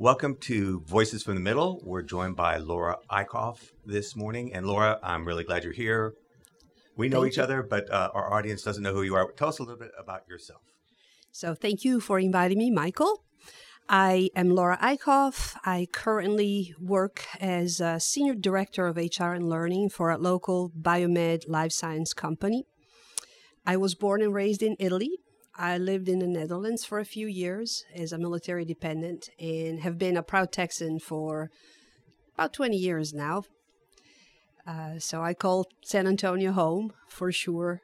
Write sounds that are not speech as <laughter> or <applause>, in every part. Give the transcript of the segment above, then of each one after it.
Welcome to Voices from the Middle. We're joined by Laura Eickhoff this morning. And Laura, I'm really glad you're here. We know Thank each you. other, but uh, our audience doesn't know who you are. Tell us a little bit about yourself. So, thank you for inviting me, Michael. I am Laura Eickhoff. I currently work as a senior director of HR and learning for a local biomed life science company. I was born and raised in Italy. I lived in the Netherlands for a few years as a military dependent and have been a proud Texan for about 20 years now. Uh, so I call San Antonio home for sure.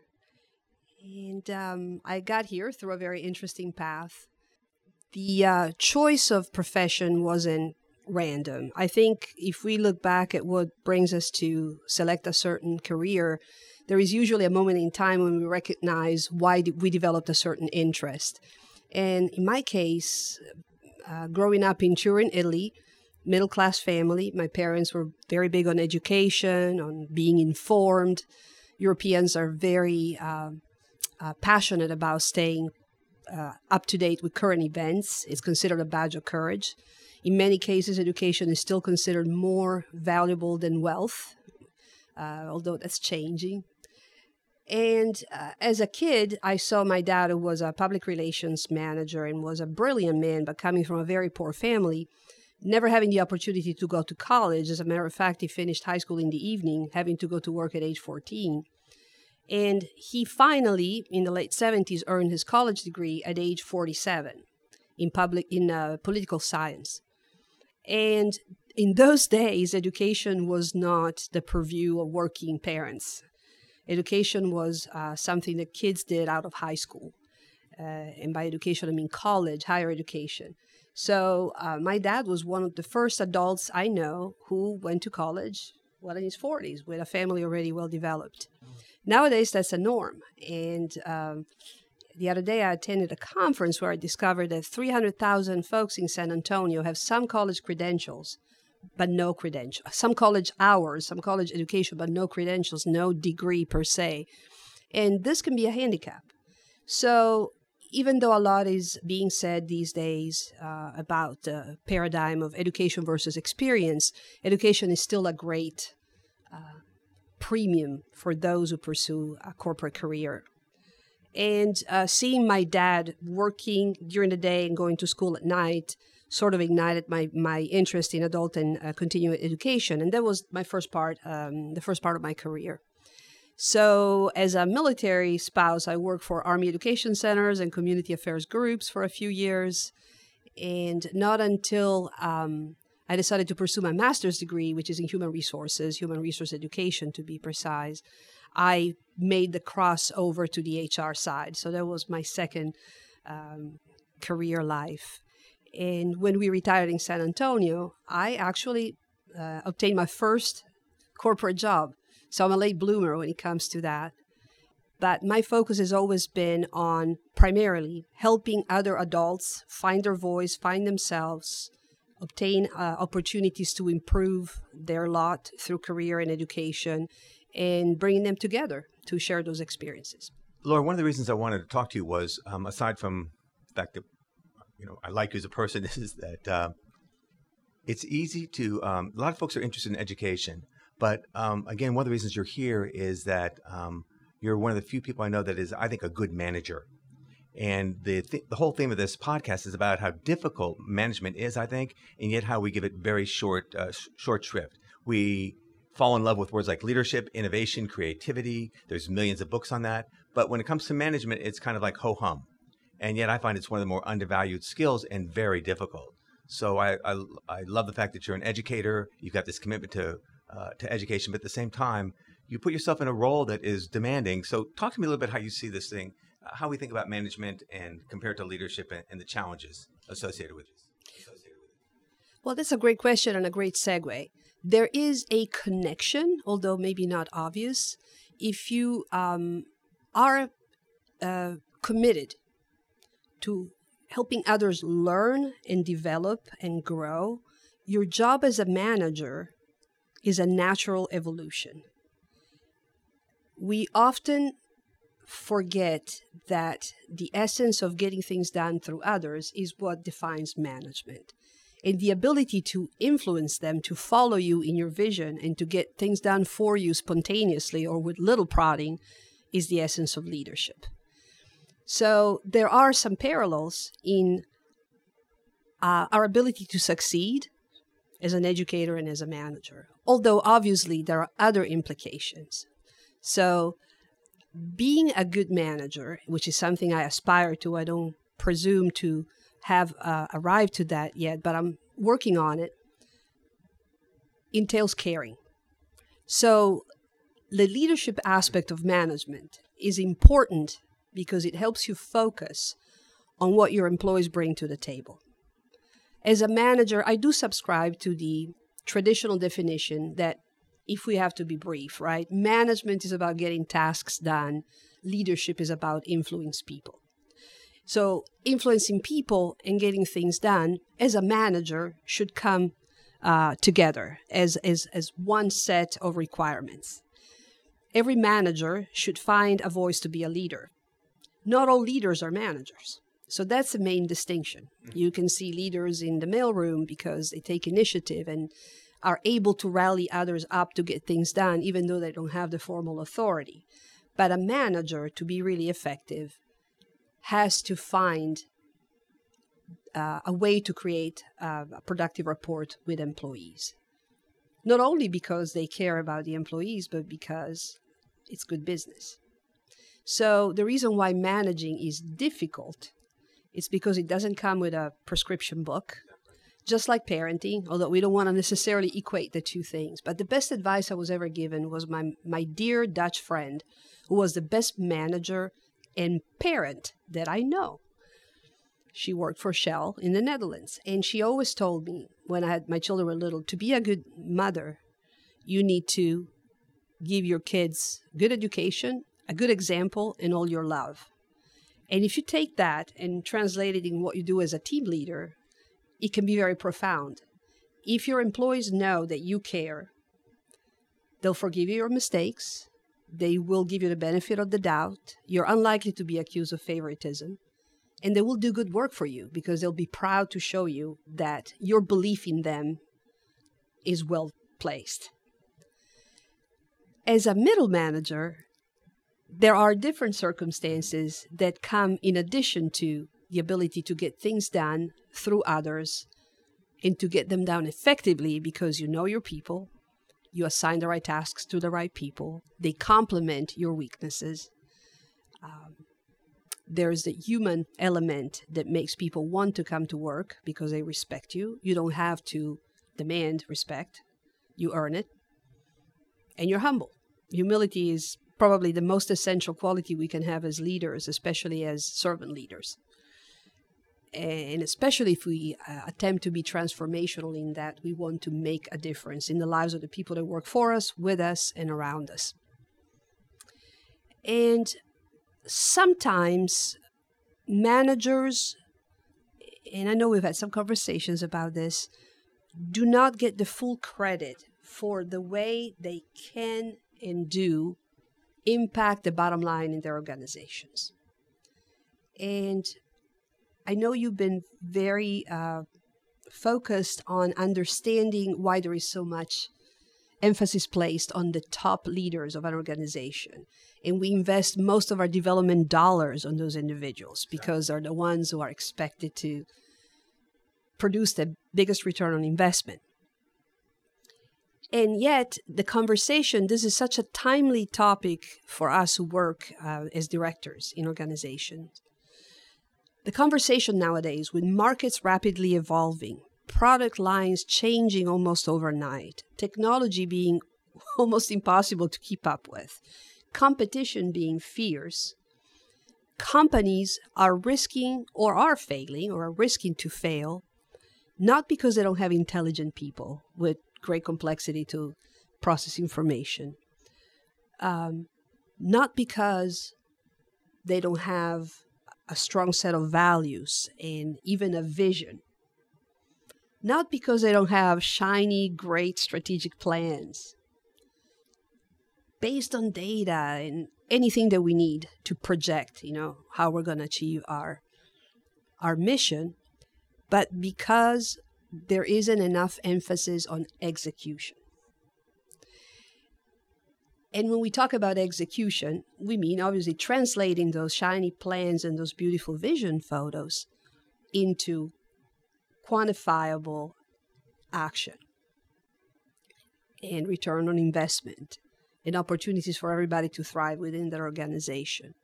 And um, I got here through a very interesting path. The uh, choice of profession wasn't random. I think if we look back at what brings us to select a certain career, there is usually a moment in time when we recognize why we developed a certain interest. And in my case, uh, growing up in Turin, Italy, middle class family, my parents were very big on education, on being informed. Europeans are very um, uh, passionate about staying uh, up to date with current events. It's considered a badge of courage. In many cases, education is still considered more valuable than wealth, uh, although that's changing. And uh, as a kid, I saw my dad, who was a public relations manager and was a brilliant man, but coming from a very poor family, never having the opportunity to go to college. As a matter of fact, he finished high school in the evening, having to go to work at age 14. And he finally, in the late 70s, earned his college degree at age 47 in public in uh, political science. And in those days, education was not the purview of working parents. Education was uh, something that kids did out of high school. Uh, and by education, I mean college, higher education. So uh, my dad was one of the first adults I know who went to college well in his 40s with a family already well developed. Nowadays, that's a norm. And um, the other day, I attended a conference where I discovered that 300,000 folks in San Antonio have some college credentials, but no credential. Some college hours, some college education, but no credentials, no degree per se. And this can be a handicap. So, even though a lot is being said these days uh, about the paradigm of education versus experience, education is still a great uh, premium for those who pursue a corporate career. And uh, seeing my dad working during the day and going to school at night sort of ignited my, my interest in adult and uh, continuing education. And that was my first part, um, the first part of my career. So, as a military spouse, I worked for Army Education Centers and community affairs groups for a few years. And not until um, I decided to pursue my master's degree, which is in human resources, human resource education to be precise, I made the crossover to the HR side. So, that was my second um, career life. And when we retired in San Antonio, I actually uh, obtained my first corporate job. So I'm a late bloomer when it comes to that. But my focus has always been on primarily helping other adults find their voice, find themselves, obtain uh, opportunities to improve their lot through career and education, and bringing them together to share those experiences. Laura, one of the reasons I wanted to talk to you was, um, aside from the fact that you know I like you as a person, <laughs> is that uh, it's easy to. Um, a lot of folks are interested in education, but um, again, one of the reasons you're here is that um, you're one of the few people I know that is, I think, a good manager. And the th- the whole theme of this podcast is about how difficult management is, I think, and yet how we give it very short uh, sh- short shrift. We fall in love with words like leadership, innovation, creativity. There's millions of books on that, but when it comes to management, it's kind of like ho hum. And yet, I find it's one of the more undervalued skills and very difficult. So I, I, I love the fact that you're an educator. You've got this commitment to uh, to education, but at the same time, you put yourself in a role that is demanding. So talk to me a little bit how you see this thing, how we think about management and compared to leadership and, and the challenges associated with it. Well, that's a great question and a great segue. There is a connection, although maybe not obvious. If you um, are uh, committed to helping others learn and develop and grow, your job as a manager is a natural evolution. We often forget that the essence of getting things done through others is what defines management. And the ability to influence them, to follow you in your vision, and to get things done for you spontaneously or with little prodding is the essence of leadership. So there are some parallels in uh, our ability to succeed as an educator and as a manager, although obviously there are other implications. So being a good manager, which is something I aspire to, I don't presume to have uh, arrived to that yet, but I'm working on it, entails caring. So the leadership aspect of management is important because it helps you focus on what your employees bring to the table. As a manager, I do subscribe to the traditional definition that if we have to be brief, right? Management is about getting tasks done, leadership is about influence people. So, influencing people and getting things done as a manager should come uh, together as, as, as one set of requirements. Every manager should find a voice to be a leader. Not all leaders are managers. So that's the main distinction. Mm-hmm. You can see leaders in the mailroom because they take initiative and are able to rally others up to get things done, even though they don't have the formal authority. But a manager, to be really effective, has to find uh, a way to create uh, a productive rapport with employees. Not only because they care about the employees, but because it's good business. So the reason why managing is difficult is because it doesn't come with a prescription book just like parenting, although we don't want to necessarily equate the two things. But the best advice I was ever given was my, my dear Dutch friend, who was the best manager and parent that I know. She worked for Shell in the Netherlands, and she always told me when I had my children were little to be a good mother, you need to give your kids good education, a good example, and all your love. And if you take that and translate it in what you do as a team leader, it can be very profound. If your employees know that you care, they'll forgive you your mistakes. They will give you the benefit of the doubt. You're unlikely to be accused of favoritism. And they will do good work for you because they'll be proud to show you that your belief in them is well placed. As a middle manager, there are different circumstances that come in addition to the ability to get things done through others and to get them done effectively because you know your people, you assign the right tasks to the right people, they complement your weaknesses. Um, there's the human element that makes people want to come to work because they respect you. You don't have to demand respect, you earn it. And you're humble. Humility is probably the most essential quality we can have as leaders, especially as servant leaders and especially if we uh, attempt to be transformational in that we want to make a difference in the lives of the people that work for us, with us, and around us. And sometimes managers, and I know we've had some conversations about this, do not get the full credit for the way they can and do impact the bottom line in their organizations. And I know you've been very uh, focused on understanding why there is so much emphasis placed on the top leaders of an organization. And we invest most of our development dollars on those individuals because they're the ones who are expected to produce the biggest return on investment. And yet, the conversation this is such a timely topic for us who work uh, as directors in organizations. The conversation nowadays, with markets rapidly evolving, product lines changing almost overnight, technology being <laughs> almost impossible to keep up with, competition being fierce, companies are risking or are failing or are risking to fail, not because they don't have intelligent people with great complexity to process information, um, not because they don't have a strong set of values and even a vision. Not because they don't have shiny, great strategic plans. Based on data and anything that we need to project, you know, how we're going to achieve our our mission, but because there isn't enough emphasis on execution. And when we talk about execution, we mean obviously translating those shiny plans and those beautiful vision photos into quantifiable action and return on investment and opportunities for everybody to thrive within their organization,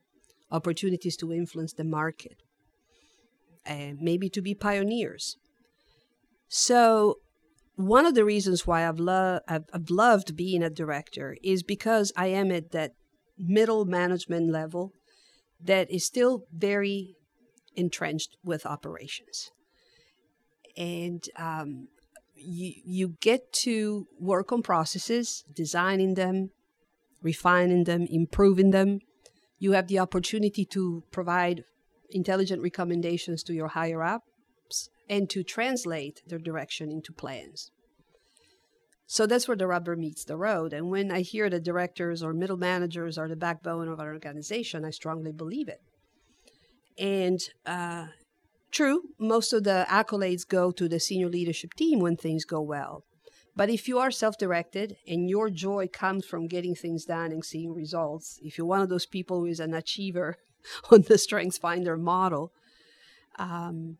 opportunities to influence the market, and maybe to be pioneers. So, one of the reasons why I've, lo- I've, I've loved being a director is because I am at that middle management level that is still very entrenched with operations. And um, you, you get to work on processes, designing them, refining them, improving them. You have the opportunity to provide intelligent recommendations to your higher ups and to translate their direction into plans. So that's where the rubber meets the road. And when I hear that directors or middle managers are the backbone of an organization, I strongly believe it. And uh, true, most of the accolades go to the senior leadership team when things go well. But if you are self directed and your joy comes from getting things done and seeing results, if you're one of those people who is an achiever <laughs> on the Strengths Finder model, um,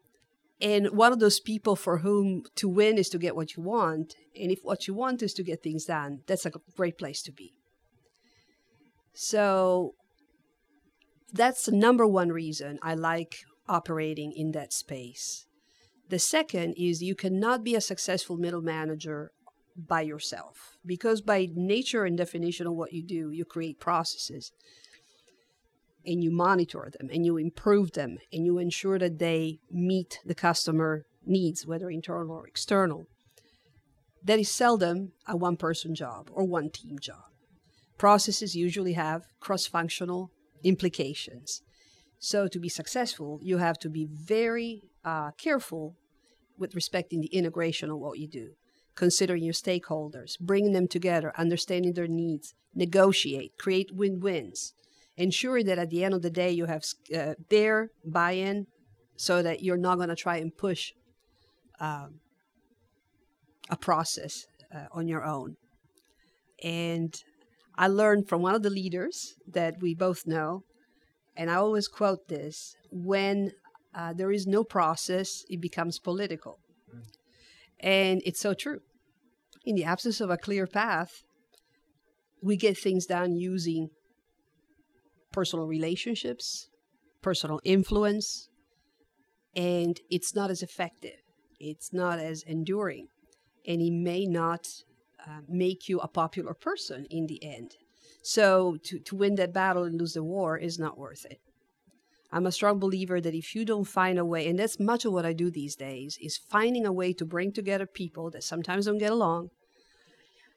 and one of those people for whom to win is to get what you want, and if what you want is to get things done, that's a great place to be. So that's the number one reason I like operating in that space. The second is you cannot be a successful middle manager by yourself because by nature and definition of what you do, you create processes and you monitor them and you improve them and you ensure that they meet the customer needs, whether internal or external. That is seldom a one person job or one team job. Processes usually have cross functional implications. So, to be successful, you have to be very uh, careful with respecting the integration of what you do, considering your stakeholders, bringing them together, understanding their needs, negotiate, create win wins ensure that at the end of the day you have uh, their buy-in so that you're not going to try and push um, a process uh, on your own. And i learned from one of the leaders that we both know and i always quote this when uh, there is no process it becomes political. Mm. and it's so true. In the absence of a clear path we get things done using personal relationships, personal influence, and it's not as effective. It's not as enduring, and it may not uh, make you a popular person in the end. So to, to win that battle and lose the war is not worth it. I'm a strong believer that if you don't find a way, and that's much of what I do these days, is finding a way to bring together people that sometimes don't get along.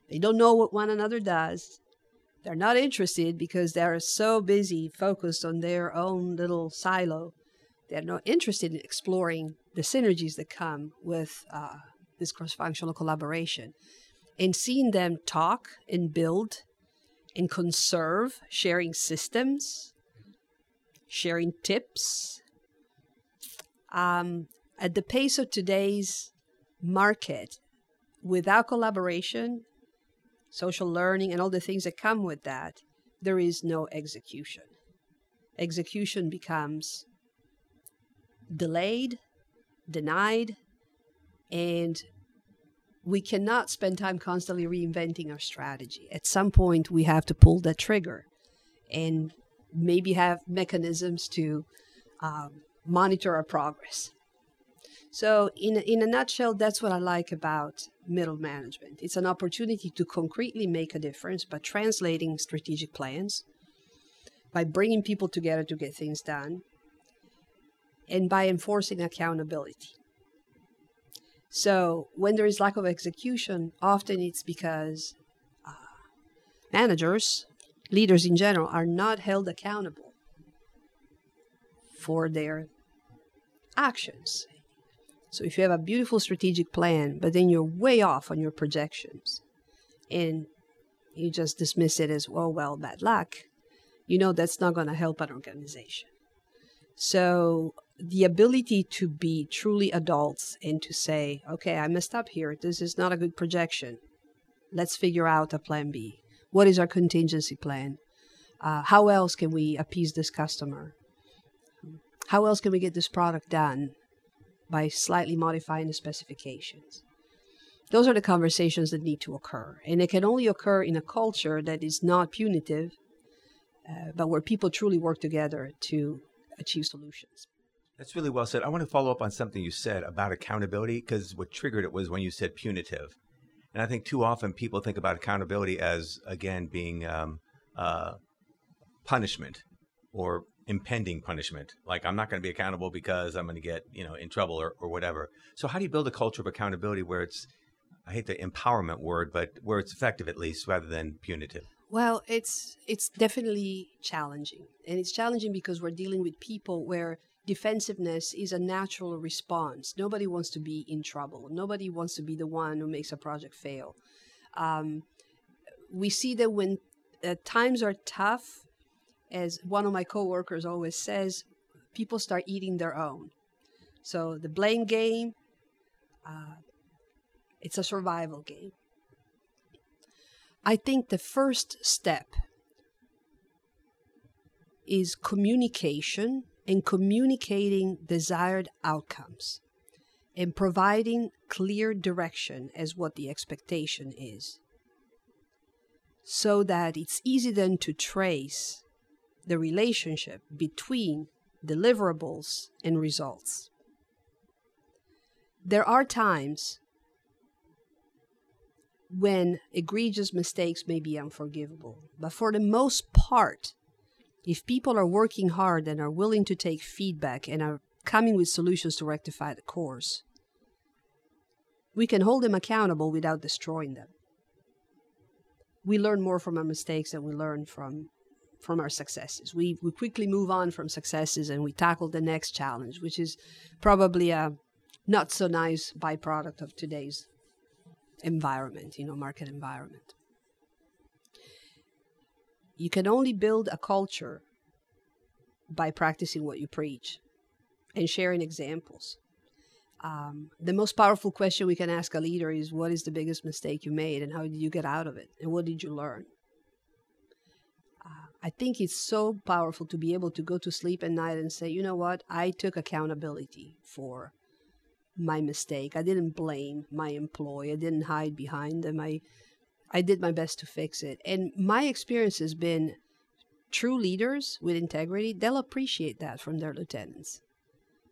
They don't know what one another does. They're not interested because they're so busy focused on their own little silo. They're not interested in exploring the synergies that come with uh, this cross functional collaboration. And seeing them talk and build and conserve, sharing systems, sharing tips. Um, at the pace of today's market, without collaboration, social learning, and all the things that come with that, there is no execution. Execution becomes delayed, denied, and we cannot spend time constantly reinventing our strategy. At some point, we have to pull that trigger and maybe have mechanisms to um, monitor our progress. So, in, in a nutshell, that's what I like about middle management. It's an opportunity to concretely make a difference by translating strategic plans, by bringing people together to get things done, and by enforcing accountability. So, when there is lack of execution, often it's because uh, managers, leaders in general, are not held accountable for their actions so if you have a beautiful strategic plan, but then you're way off on your projections and you just dismiss it as, well, well, bad luck, you know that's not going to help an organization. So the ability to be truly adults and to say, okay, I messed up here. This is not a good projection. Let's figure out a plan B. What is our contingency plan? Uh, how else can we appease this customer? How else can we get this product done by slightly modifying the specifications? Those are the conversations that need to occur. And it can only occur in a culture that is not punitive, uh, but where people truly work together to achieve solutions. That's really well said. I want to follow up on something you said about accountability because what triggered it was when you said punitive. And I think too often people think about accountability as, again, being um, uh, punishment or impending punishment. Like I'm not going to be accountable because I'm going to get, you know, in trouble or, or whatever. So how do you build a culture of accountability where it's, I hate the empowerment word, but where it's effective at least rather than punitive? Well, it's it's definitely challenging. And it's challenging because we're dealing with people where defensiveness is a natural response. Nobody wants to be in trouble. Nobody wants to be the one who makes a project fail. Um, we see that when uh, times are tough, as one of my coworkers always says, people start eating their own. So the blame game, uh, it's a survival game. I think the first step is communication and communicating desired outcomes and providing clear direction as what the expectation is so that it's easy then to trace the relationship between deliverables and results. There are times when egregious mistakes may be unforgivable, but for the most part, if people are working hard and are willing to take feedback and are coming with solutions to rectify the course, we can hold them accountable without destroying them. We learn more from our mistakes than we learn from from our successes. We we quickly move on from successes and we tackle the next challenge, which is probably a not so nice byproduct of today's environment, you know, market environment. You can only build a culture by practicing what you preach and sharing examples. Um, the most powerful question we can ask a leader is what is the biggest mistake you made and how did you get out of it and what did you learn? I think it's so powerful to be able to go to sleep at night and say, you know what, I took accountability for my mistake. I didn't blame my employee. I didn't hide behind them. I I did my best to fix it. And my experience has been true leaders with integrity, they'll appreciate that from their lieutenants.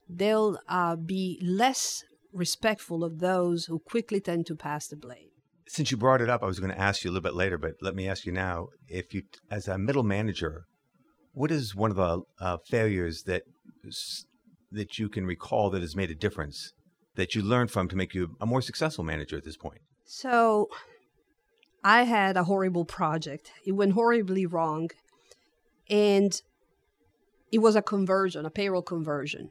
They'll uh, be less respectful of those who quickly tend to pass the blame. Since you brought it up, I was going to ask you a little bit later, but let me ask you now. If you, as a middle manager, what is one of the uh, failures that that you can recall that has made a difference that you learned from to make you a more successful manager at this point? So, I had a horrible project. It went horribly wrong. And it was a conversion, a payroll conversion.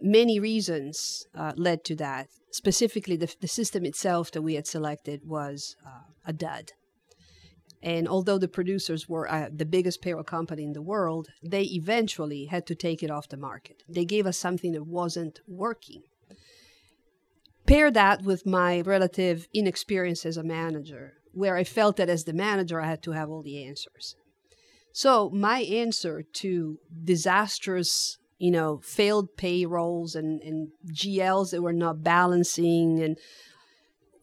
Many reasons uh, led to that. Specifically, the, the system itself that we had selected was uh, a dud. And although the producers were uh, the biggest payroll company in the world, they eventually had to take it off the market. They gave us something that wasn't working. Pair that with my relative inexperience as a manager where I felt that as the manager, I had to have all the answers. So my answer to disastrous, you know, failed payrolls and, and GLs that were not balancing and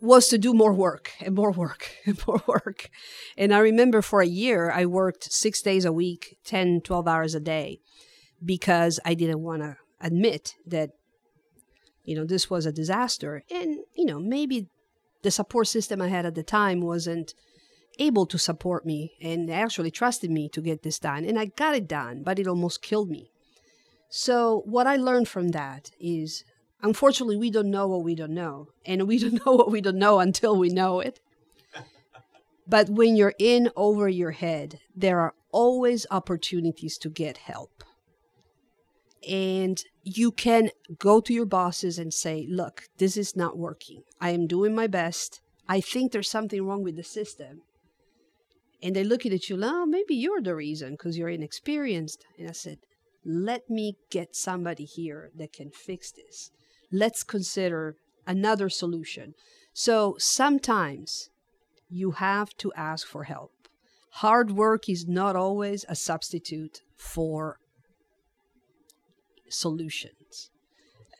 was to do more work and more work <laughs> and more work. And I remember for a year, I worked six days a week, 10, 12 hours a day, because I didn't want to admit that, you know, this was a disaster. And, you know, maybe the support system I had at the time wasn't able to support me and actually trusted me to get this done. And I got it done, but it almost killed me. So, what I learned from that is unfortunately, we don't know what we don't know. And we <laughs> don't know what we don't know until we know it. <laughs> But when you're in over your head, there are always opportunities to get help. And you can go to your bosses and say, look, this is not working. I am doing my best. I think there's something wrong with the system. And they look at you, oh, maybe you're the reason because you're inexperienced. And I said, let me get somebody here that can fix this. Let's consider another solution. So sometimes you have to ask for help. Hard work is not always a substitute for solutions.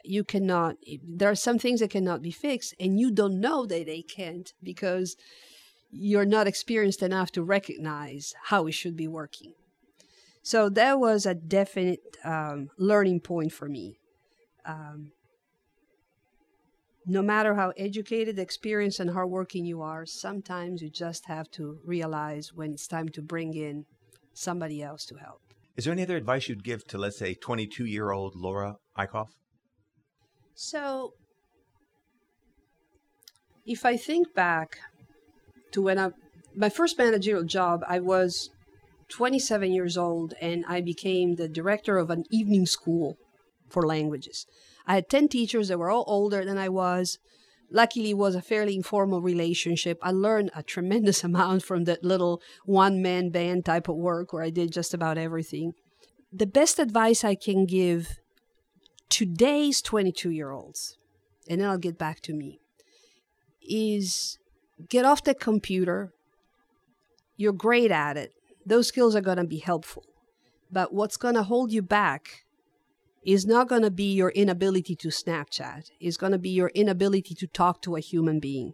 You cannot, there are some things that cannot be fixed, and you don't know that they can't because you're not experienced enough to recognize how it should be working. So that was a definite um, learning point for me. Um, no matter how educated, experienced, and hardworking you are, sometimes you just have to realize when it's time to bring in somebody else to help. Is there any other advice you'd give to, let's say, 22 year old Laura Eickhoff? So, if I think back to when I, my first managerial job, I was 27 years old and I became the director of an evening school for languages. I had 10 teachers that were all older than I was. Luckily, it was a fairly informal relationship. I learned a tremendous <laughs> amount from that little one man band type of work where I did just about everything. The best advice I can give today's 22 year olds, and then I'll get back to me, is get off the computer. You're great at it those skills are going to be helpful. But what's going to hold you back is not going to be your inability to Snapchat, it's going to be your inability to talk to a human being,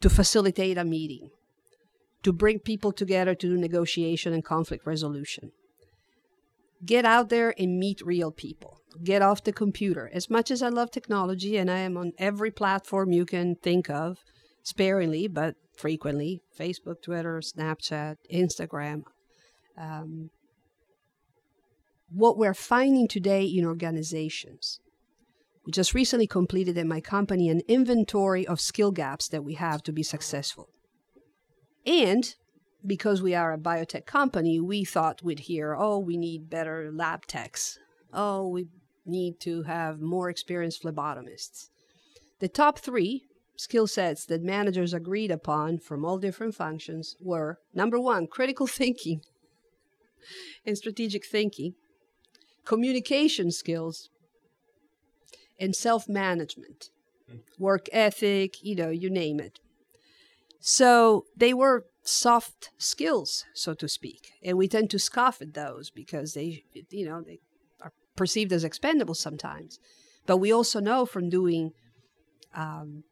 to facilitate a meeting, to bring people together to do negotiation and conflict resolution. Get out there and meet real people. Get off the computer. As much as I love technology and I am on every platform you can think of, sparingly, but frequently Facebook, Twitter, Snapchat, Instagram. Um, what we're finding today in organizations. We just recently completed in my company an inventory of skill gaps that we have to be successful. And because we are a biotech company, we thought we'd hear, oh, we need better lab techs. Oh, we need to have more experienced phlebotomists. The top three skill sets that managers agreed upon from all different functions were number one, critical <laughs> thinking and strategic thinking, communication skills, and self management, work ethic, you know, you name it. So they were soft skills, so to speak. And we tend to scoff at those because they, you know, they are perceived as expendable sometimes. But we also know from doing um,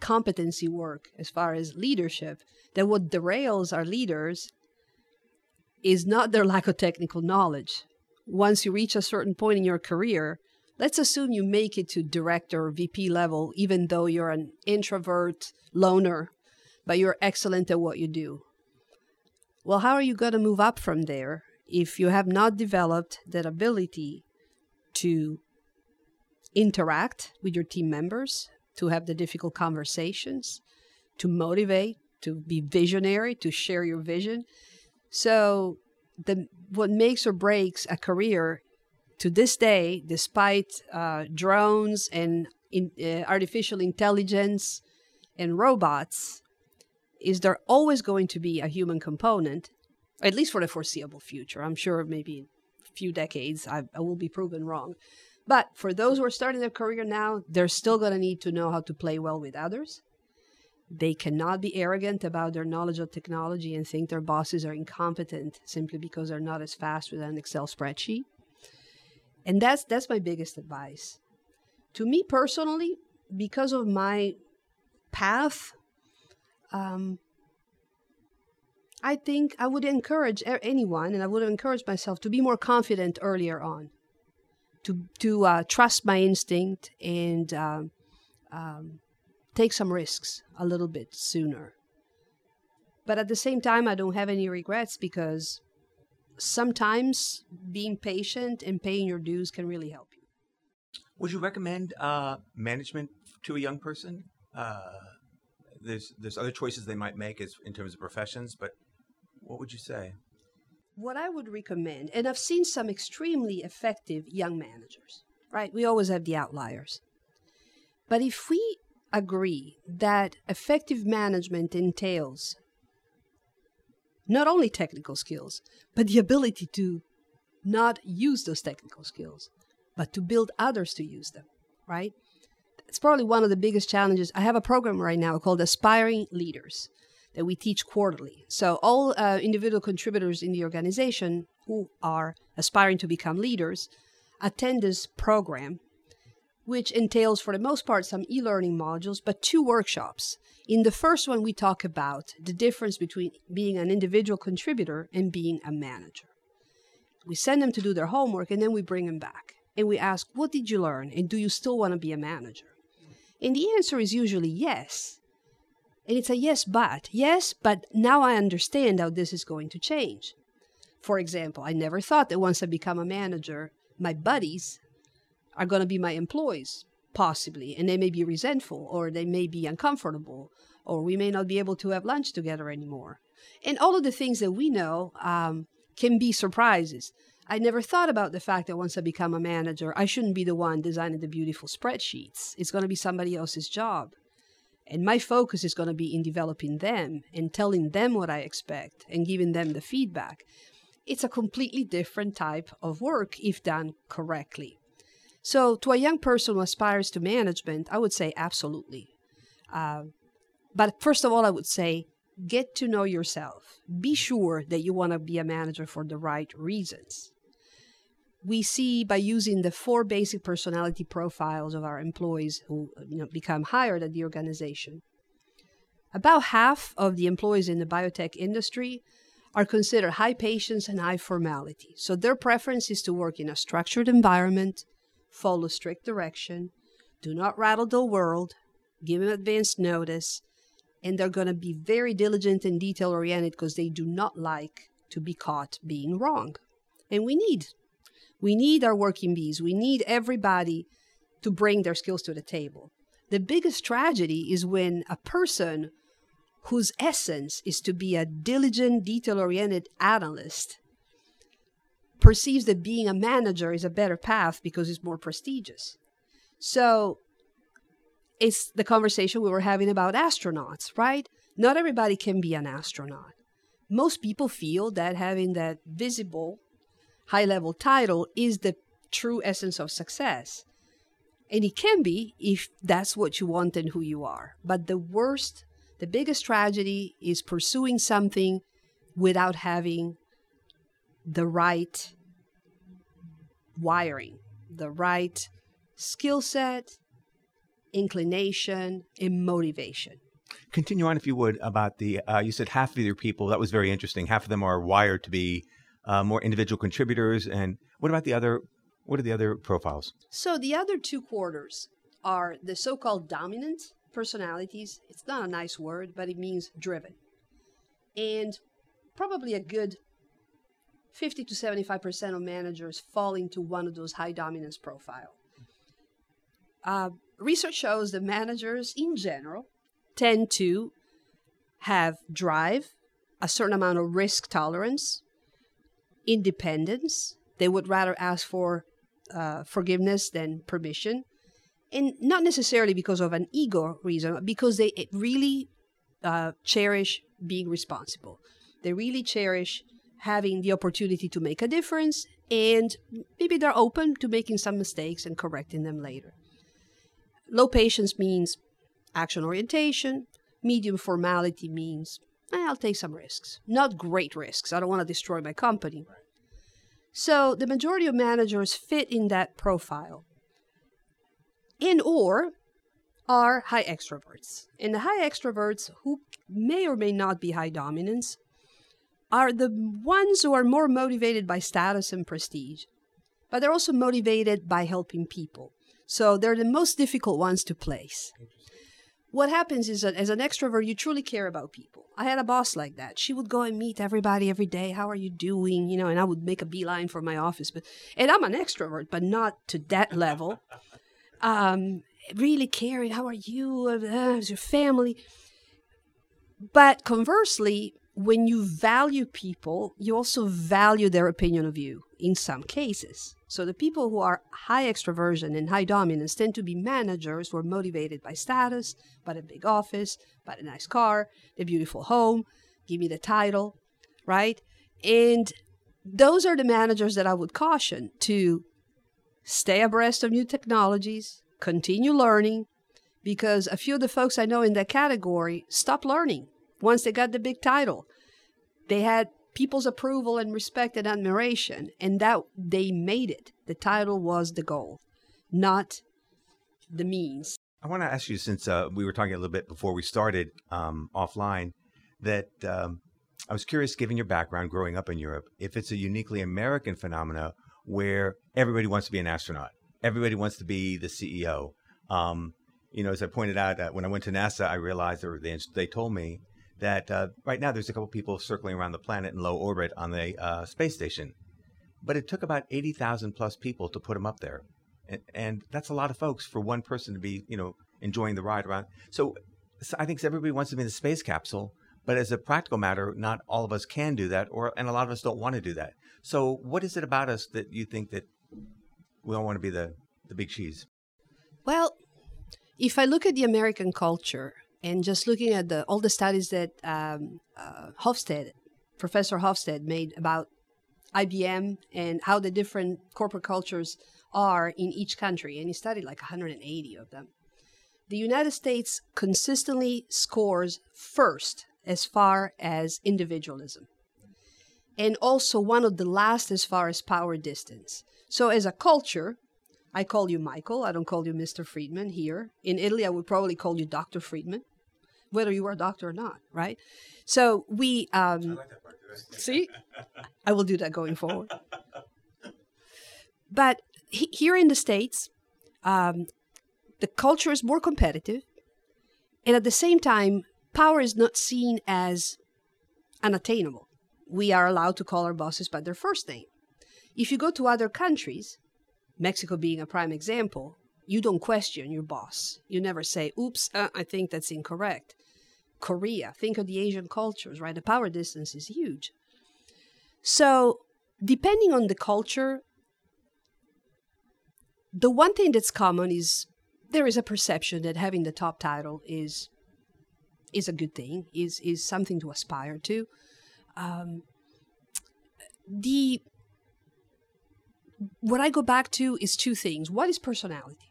competency work as far as leadership that what derails our leaders is not their lack of technical knowledge. Once you reach a certain point in your career, let's assume you make it to director or VP level, even though you're an introvert loner, but you're excellent at what you do. Well, how are you going to move up from there if you have not developed that ability to interact with your team members, to have the difficult conversations, to motivate, to be visionary, to share your vision. So, the what makes or breaks a career to this day, despite uh, drones and in, uh, artificial intelligence and robots, is there always going to be a human component, at least for the foreseeable future. I'm sure maybe a few decades I, I will be proven wrong. But for those who are starting their career now, they're still going to need to know how to play well with others. They cannot be arrogant about their knowledge of technology and think their bosses are incompetent simply because they're not as fast with an Excel spreadsheet. And that's that's my biggest advice. To me personally, because of my path, um, I think I would encourage anyone, and I would encourage myself to be more confident earlier on to to uh, trust my instinct and um, um, take some risks a little bit sooner. But at the same time, I don't have any regrets because sometimes being patient and paying your dues can really help you. Would you recommend uh, management to a young person? Uh, there's there's other choices they might make as in terms of professions, but what would you say? What I would recommend, and I've seen some extremely effective young managers, right? We always have the outliers. But if we agree that effective management entails not only technical skills, but the ability to not use those technical skills, but to build others to use them, right? It's probably one of the biggest challenges. I have a program right now called Aspiring Leaders that we teach quarterly. So, all uh, individual contributors in the organization who are aspiring to become leaders attend this program, which entails, for the most part, some e learning modules, but two workshops. In the first one, we talk about the difference between being an individual contributor and being a manager. We send them to do their homework and then we bring them back and we ask, What did you learn? And do you still want to be a manager? And the answer is usually yes. And it's a yes, but. Yes, but now I understand how this is going to change. For example, I never thought that once I become a manager, my buddies are going to be my employees, possibly, and they may be resentful or they may be uncomfortable or we may not be able to have lunch together anymore. And all of the things that we know um, can be surprises. I never thought about the fact that once I become a manager, I shouldn't be the one designing the beautiful spreadsheets. It's going to be somebody else's job. And my focus is going to be in developing them and telling them what I expect and giving them the feedback. It's a completely different type of work if done correctly. So, to a young person who aspires to management, I would say absolutely. Uh, but first of all, I would say get to know yourself. Be sure that you want to be a manager for the right reasons. We see by using the four basic personality profiles of our employees who uh, you know, become hired at the organization. About half of the employees in the biotech industry are considered high patience and high formality. So their preference is to work in a structured environment, follow strict direction, do not rattle the world, give them advance notice, and they're going to be very diligent and detail oriented because they do not like to be caught being wrong. And we need we need our working bees. We need everybody to bring their skills to the table. The biggest tragedy is when a person whose essence is to be a diligent, detail oriented analyst perceives that being a manager is a better path because it's more prestigious. So it's the conversation we were having about astronauts, right? Not everybody can be an astronaut. Most people feel that having that visible high level title is the true essence of success. And it can be if that's what you want and who you are. But the worst, the biggest tragedy is pursuing something without having the right wiring, the right skill set, inclination, and motivation. Continue on, if you would, about the. Uh, you said half of your people. That was very interesting. Half of them are wired to be uh, more individual contributors. And what about the other? What are the other profiles? So the other two quarters are the so-called dominant personalities. It's not a nice word, but it means driven, and probably a good 50 to 75% of managers fall into one of those high dominance profile. Uh, research shows that managers in general tend to have drive, a certain amount of risk tolerance, independence. They would rather ask for uh, forgiveness than permission. And not necessarily because of an ego reason, because they really uh, cherish being responsible. They really cherish having the opportunity to make a difference, and maybe they're open to making some mistakes and correcting them later. Low patience means action orientation. Medium formality means Eh, I'll take some risks. Not great risks. I don't want to destroy my company. So the majority of managers fit in that profile. In or are high extroverts. And the high extroverts, who may or may not be high dominance, are the ones who are more motivated by status and prestige, but they're also motivated by helping people. So they're the most difficult ones to place. What happens is that as an extrovert, you truly care about people. I had a boss like that. She would go and meet everybody every day. How are you doing? You know, and I would make a beeline for my office. But and I'm an extrovert, but not to that level. <laughs> Um, really caring. How are you? Uh, how's your family? But conversely, when you value people, you also value their opinion of you in some cases. So the people who are high extroversion and high dominance tend to be managers who are motivated by status, by a big office, by a nice car, a beautiful home, give me the title, right? And those are the managers that I would caution to stay abreast of new technologies, continue learning, because a few of the folks I know in that category stopped learning once they got the big title. They had people's approval and respect and admiration, and that they made it. The title was the goal, not the means. I want to ask you, since uh, we were talking a little bit before we started um, offline, that um, I was curious, given your background growing up in Europe, if it's a uniquely American phenomena where everybody wants to be an astronaut, everybody wants to be the CEO. Um, you know, as I pointed out, uh, when I went to NASA, I realized, or they, they told me that uh, right now there's a couple people circling around the planet in low orbit on the uh, space station, but it took about eighty thousand plus people to put them up there, and, and, that's a lot of folks for one person to be, you know, enjoying the ride around. So, so I think everybody wants to be in the space capsule, but as a practical matter, not all of us can do that, or and a lot of us don't want to do that. So, what is it about us that you think that we don't want to be the the big cheese? Well, if I look at the American culture and just looking at the all the studies that um, uh, Hofstede, Professor Hofstede, made about IBM and how the different corporate cultures are in each country, and he studied like 180 of them. The United States consistently scores first as far as individualism, and also one of the last as far as power distance. So, as a culture, I call you Michael. I don't call you Mr. Friedman here. In Italy, I would probably call you Dr. Friedman, whether you are a doctor or not, right? So we. Um, I like <laughs> see, I will do that going forward. But he, here in the States, um, the culture is more competitive. And at the same time, power is not seen as unattainable. We are allowed to call our bosses by their first name. If you go to other countries, Mexico being a prime example, you don't question your boss. You never say, oops, uh, I think that's incorrect. Korea, think of the Asian cultures, right? The power distance is huge. So, depending on the culture, the one thing that's common is there is a perception that having the top title is is a good thing, is is something to aspire to. Um, the what I go back to is two things. What is personality?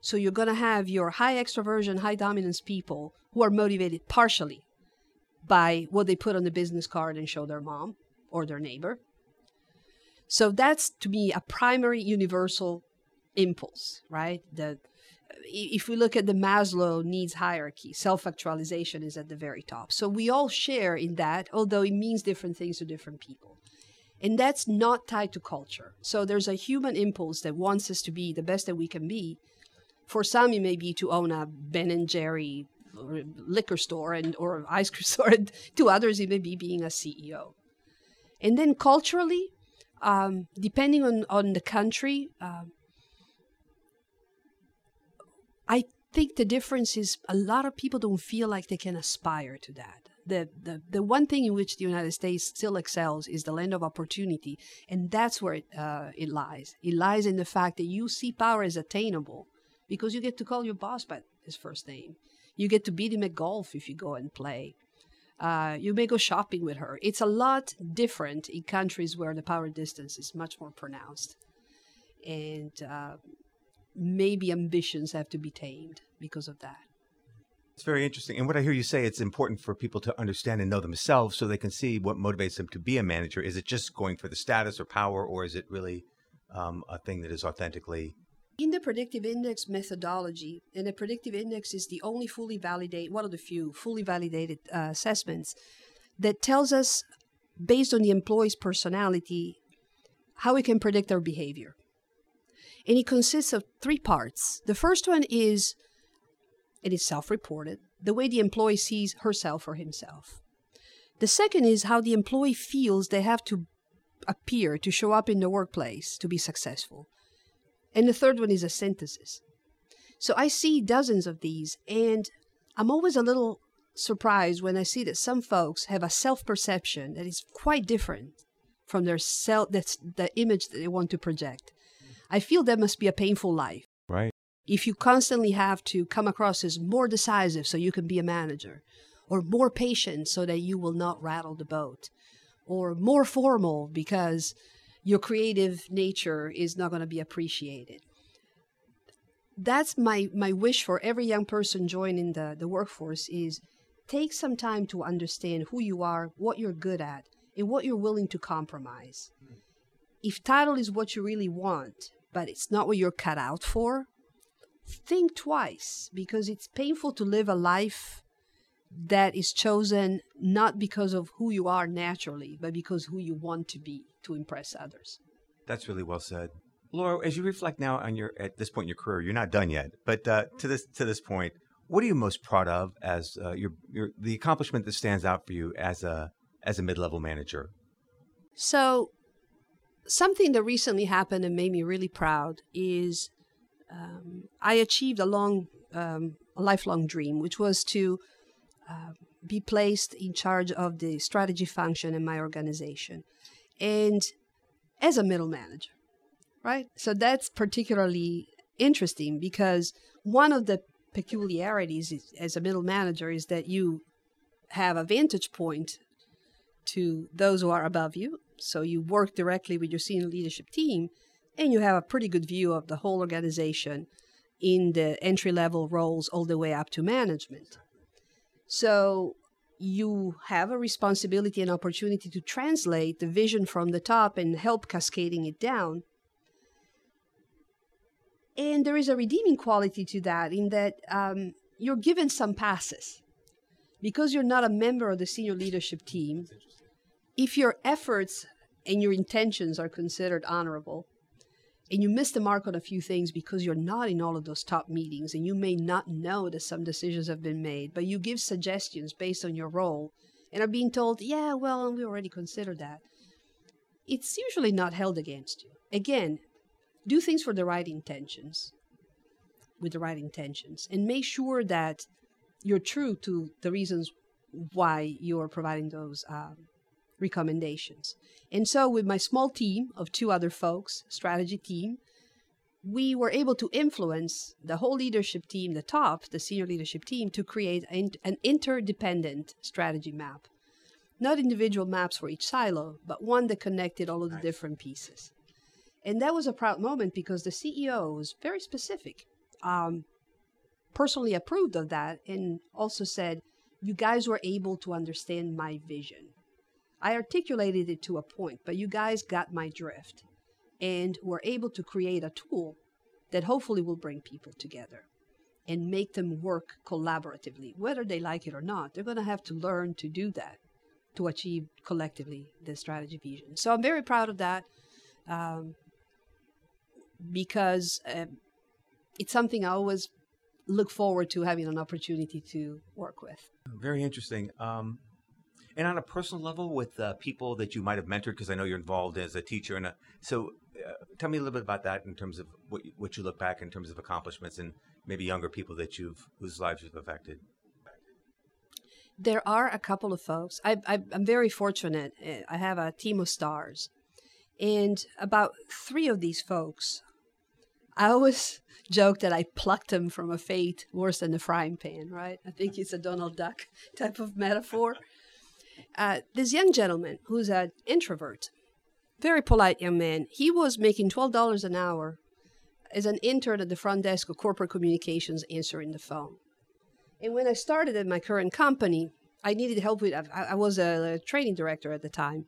So you're going to have your high extroversion, high dominance people who are motivated partially by what they put on the business card and show their mom or their neighbor. So that's to me a primary universal impulse, right? The if we look at the Maslow needs hierarchy, self actualization is at the very top. So we all share in that, although it means different things to different people. And that's not tied to culture. So there's a human impulse that wants us to be the best that we can be. For some, it may be to own a Ben and Jerry liquor store and or <laughs> ice cream store. And to others, it may be being a CEO. And then culturally, um, depending on, on the country, um, I think the difference is a lot of people don't feel like they can aspire to that the, the, the one thing in which the United States still excels is the land of opportunity. And that's where it, uh, it lies. It lies in the fact that you see power as attainable because you get to call your boss by his first name. You get to beat him at golf if you go and play. Uh, you may go shopping with her. It's a lot different in countries where the power distance is much more pronounced. And uh, maybe ambitions have to be tamed because of that. It's very interesting. And what I hear you say, it's important for people to understand and know themselves so they can see what motivates them to be a manager. Is it just going for the status or power, or is it really um, a thing that is authentically? In the predictive index methodology, and the predictive index is the only fully validated, one of the few fully validated uh, assessments that tells us, based on the employee's personality, how we can predict their behavior. And it consists of three parts. The first one is it is self reported, the way the employee sees herself or himself. The second is how the employee feels they have to appear to show up in the workplace to be successful. And the third one is a synthesis. So I see dozens of these, and I'm always a little surprised when I see that some folks have a self perception that is quite different from their self that's the image that they want to project. I feel that must be a painful life. Right if you constantly have to come across as more decisive so you can be a manager, or more patient so that you will not rattle the boat, or more formal because your creative nature is not going to be appreciated. That's my, my wish for every young person joining the, the workforce is take some time to understand who you are, what you're good at, and what you're willing to compromise. Hmm. If title is what you really want, but it's not what you're cut out for, think twice because it's painful to live a life that is chosen not because of who you are naturally, but because who you want to be to impress others. That's really well said. Laura, as you reflect now on your at this point in your career, you're not done yet, but uh, to this to this point, what are you most proud of as uh, your your the accomplishment that stands out for you as a as a mid level manager? So, something that recently happened and made me really proud is um, I achieved a long, um, a lifelong dream, which was to uh, be placed in charge of the strategy function in my organization, and as a middle manager, right? So that's particularly interesting because one of the peculiarities is, as a middle manager is that you have a vantage point to those who are above you. So you work directly with your senior leadership team and you have a pretty good view of the whole organization in the entry level roles all the way up to management. So you have a responsibility and opportunity to translate the vision from the top and help cascading it down. And there is a redeeming quality to that in that um, you're given some passes. Because you're not a member of the senior leadership team, if your efforts and your intentions are considered honorable, and you miss the mark on a few things because you're not in all of those top meetings and you may not know that some decisions have been made, but you give suggestions based on your role and are being told, yeah, well, we already considered that. It's usually not held against you. Again, do things for the right intentions, with the right intentions, and make sure that you're true to the reasons why you're providing those um, recommendations. And so, with my small team of two other folks, strategy team, we were able to influence the whole leadership team, the top, the senior leadership team, to create an, an interdependent strategy map. Not individual maps for each silo, but one that connected all of the nice. different pieces. And that was a proud moment because the CEO was very specific, um, personally approved of that, and also said, You guys were able to understand my vision. I articulated it to a point, but you guys got my drift and were able to create a tool that hopefully will bring people together and make them work collaboratively. Whether they like it or not, they're going to have to learn to do that to achieve collectively the strategy vision. So I'm very proud of that um, because uh, it's something I always look forward to having an opportunity to work with. Very interesting. Um, and on a personal level with uh, people that you might have mentored, because I know you're involved as a teacher. And so, uh, tell me a little bit about that in terms of what you, what you look back in terms of accomplishments and maybe younger people that you've whose lives you've affected. There are a couple of folks. I, I, I'm very fortunate. Uh, I have a team of stars, and about three of these folks, I always <laughs> joke that I plucked them from a fate worse than the frying pan. Right? I think it's a Donald Duck <laughs> type of metaphor. Uh, this young gentleman who's an introvert, very polite young man, he was making $12 an hour as an intern at the front desk of corporate communications answering the phone. And when I started at my current company, I needed help with, I, was a, a training director at the time,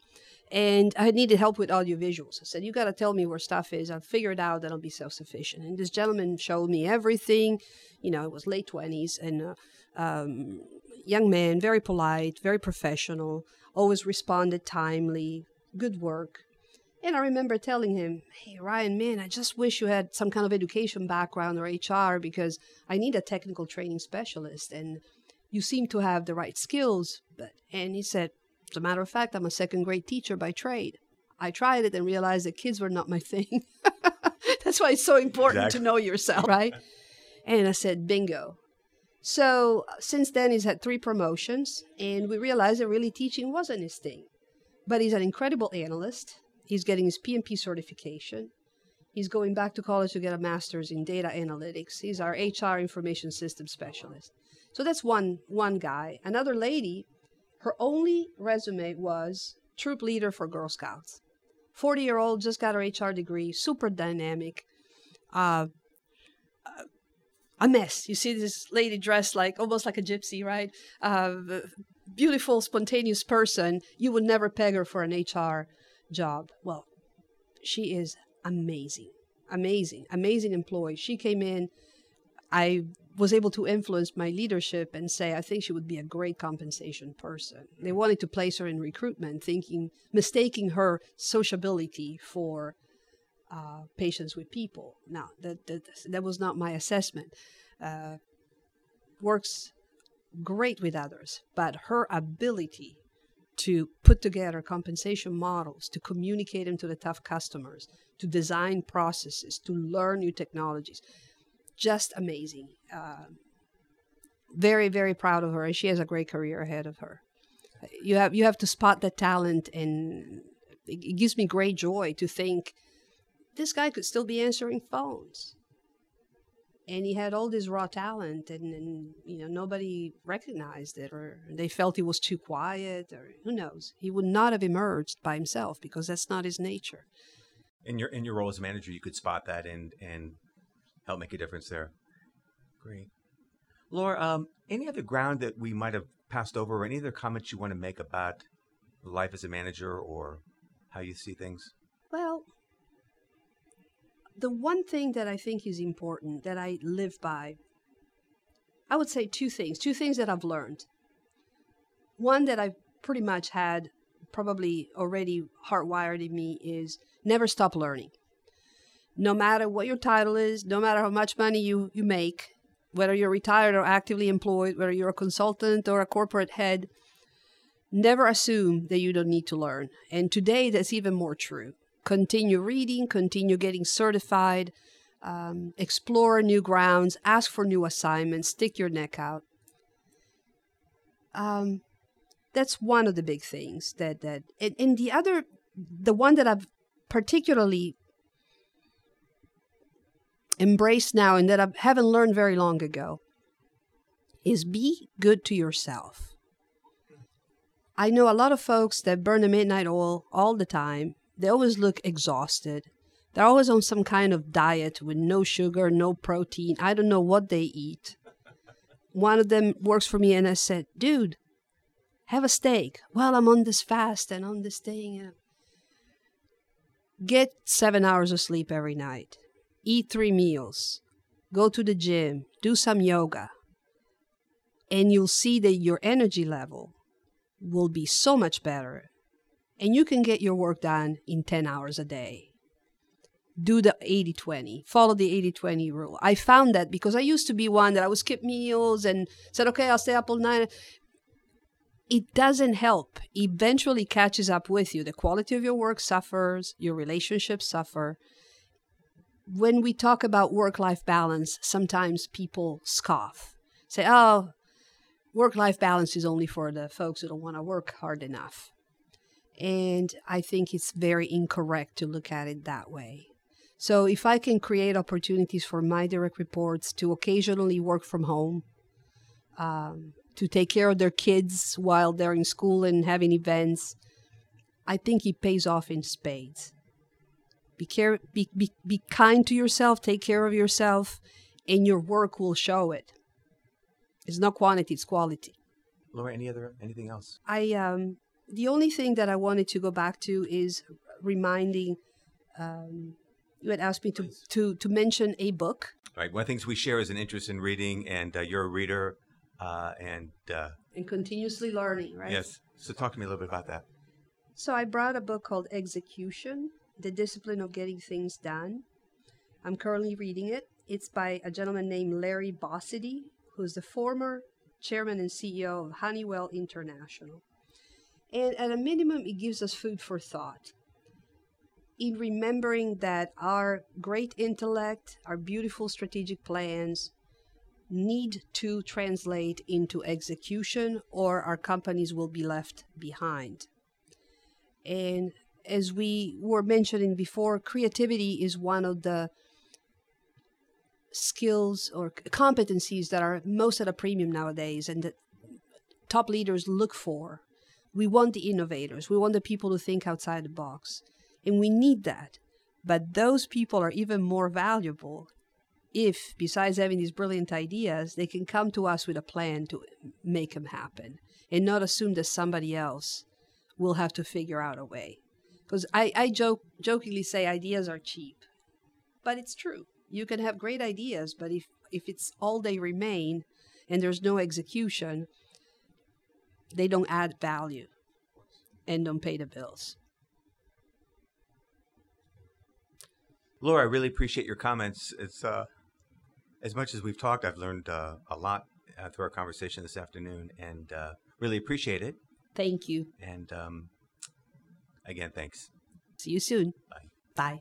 and I needed help with audio visuals. I said, You got to tell me where stuff is. I'll figure it out, then I'll be self sufficient. And this gentleman showed me everything. You know, it was late 20s, and uh, um, young man, very polite, very professional, always responded timely, good work. And I remember telling him, Hey, Ryan, man, I just wish you had some kind of education background or HR because I need a technical training specialist. And you seem to have the right skills. But, and he said, As a matter of fact, I'm a second grade teacher by trade. I tried it and realized that kids were not my <laughs> thing. <laughs> That's why it's so important exactly. to know yourself, right? And I said, Bingo. So since then, he's had three promotions, and we realized that really teaching wasn't his thing. But he's an incredible analyst. He's getting his PMP certification. He's going back to college to get a master's in data analytics. He's our HR information system specialist. So that's one one guy. Another lady, her only resume was troop leader for Girl Scouts. 40 year old, just got her HR degree, super dynamic. Uh, a mess. You see this lady dressed like almost like a gypsy, right? Uh, beautiful, spontaneous person. You would never peg her for an HR job. Well, she is amazing, amazing, amazing employee. She came in. I was able to influence my leadership and say, I think she would be a great compensation person. They wanted to place her in recruitment, thinking, mistaking her sociability for uh, patience with people. Now, that, that, that was not my assessment. Uh, works great with others, but her ability to put together compensation models, to communicate them to the tough customers, to design processes, to learn new technologies, just amazing. Uh, very, very proud of her, and she has a great career ahead of her. You have you have to spot the talent, and it gives me great joy to think this guy could still be answering phones. And he had all this raw talent and, and, you know nobody recognized it or they felt he was too quiet or who knows. He would not have emerged by himself because that's not his nature. In your in your role as manager you could spot that and and help make a difference there. Great. Laura um, any other ground that we might have passed over or any other comments you want to make about life as a manager or how you see things? Well the one thing that I think is important that I live by, I would say two things, two things that I've learned. One that I've pretty much had probably already hardwired in me is never stop learning. No matter what your title is, no matter how much money you, you make, whether you're retired or actively employed, whether you're a consultant or a corporate head, never assume that you don't need to learn. And today that's even more true continue reading, continue getting certified, um, explore new grounds, ask for new assignments, stick your neck out. Um, that's one of the big things that that and, and the other the one that I've particularly embraced now and that I haven't learned very long ago is be good to yourself. I know a lot of folks that burn the midnight oil all the time they always look exhausted. They're always on some kind of diet with no sugar, no protein. I don't know what they eat. One of them works for me, and I said, Dude, have a steak. Well, I'm on this fast and on this thing. Get seven hours of sleep every night. Eat three meals. Go to the gym. Do some yoga. And you'll see that your energy level will be so much better and you can get your work done in 10 hours a day. Do the 80 20, follow the 80 20 rule. I found that because I used to be one that I would skip meals and said, okay, I'll stay up all night. It doesn't help. Eventually catches up with you. The quality of your work suffers, your relationships suffer. When we talk about work life balance, sometimes people scoff, say, oh, work life balance is only for the folks who don't want to work hard enough. And I think it's very incorrect to look at it that way. So if I can create opportunities for my direct reports to occasionally work from home, um, to take care of their kids while they're in school and having events, I think it pays off in spades. Be, care, be, be, be kind to yourself, take care of yourself, and your work will show it. It's not quantity, it's quality. Laura, any other anything else? I um the only thing that I wanted to go back to is reminding. Um, you had asked me to, to, to mention a book. Right. One of the things we share is an interest in reading, and uh, you're a reader, uh, and uh, and continuously learning, right? Yes. So talk to me a little bit about that. So I brought a book called Execution: The Discipline of Getting Things Done. I'm currently reading it. It's by a gentleman named Larry Bossidy, who's the former chairman and CEO of Honeywell International. And at a minimum, it gives us food for thought in remembering that our great intellect, our beautiful strategic plans need to translate into execution or our companies will be left behind. And as we were mentioning before, creativity is one of the skills or competencies that are most at a premium nowadays and that top leaders look for We want the innovators. We want the people to think outside the box. And we need that. But those people are even more valuable if, besides having these brilliant ideas, they can come to us with a plan to make them happen and not assume that somebody else will have to figure out a way. Because I, I joke, jokingly say ideas are cheap, but it's true. You can have great ideas, but if, if it's all they remain and there's no execution, they don't add value and don't pay the bills. Laura, I really appreciate your comments. It's uh, as much as we've talked, I've learned uh, a lot uh, through our conversation this afternoon, and uh, really appreciate it. Thank you. And um, again, thanks. See you soon. Bye. Bye.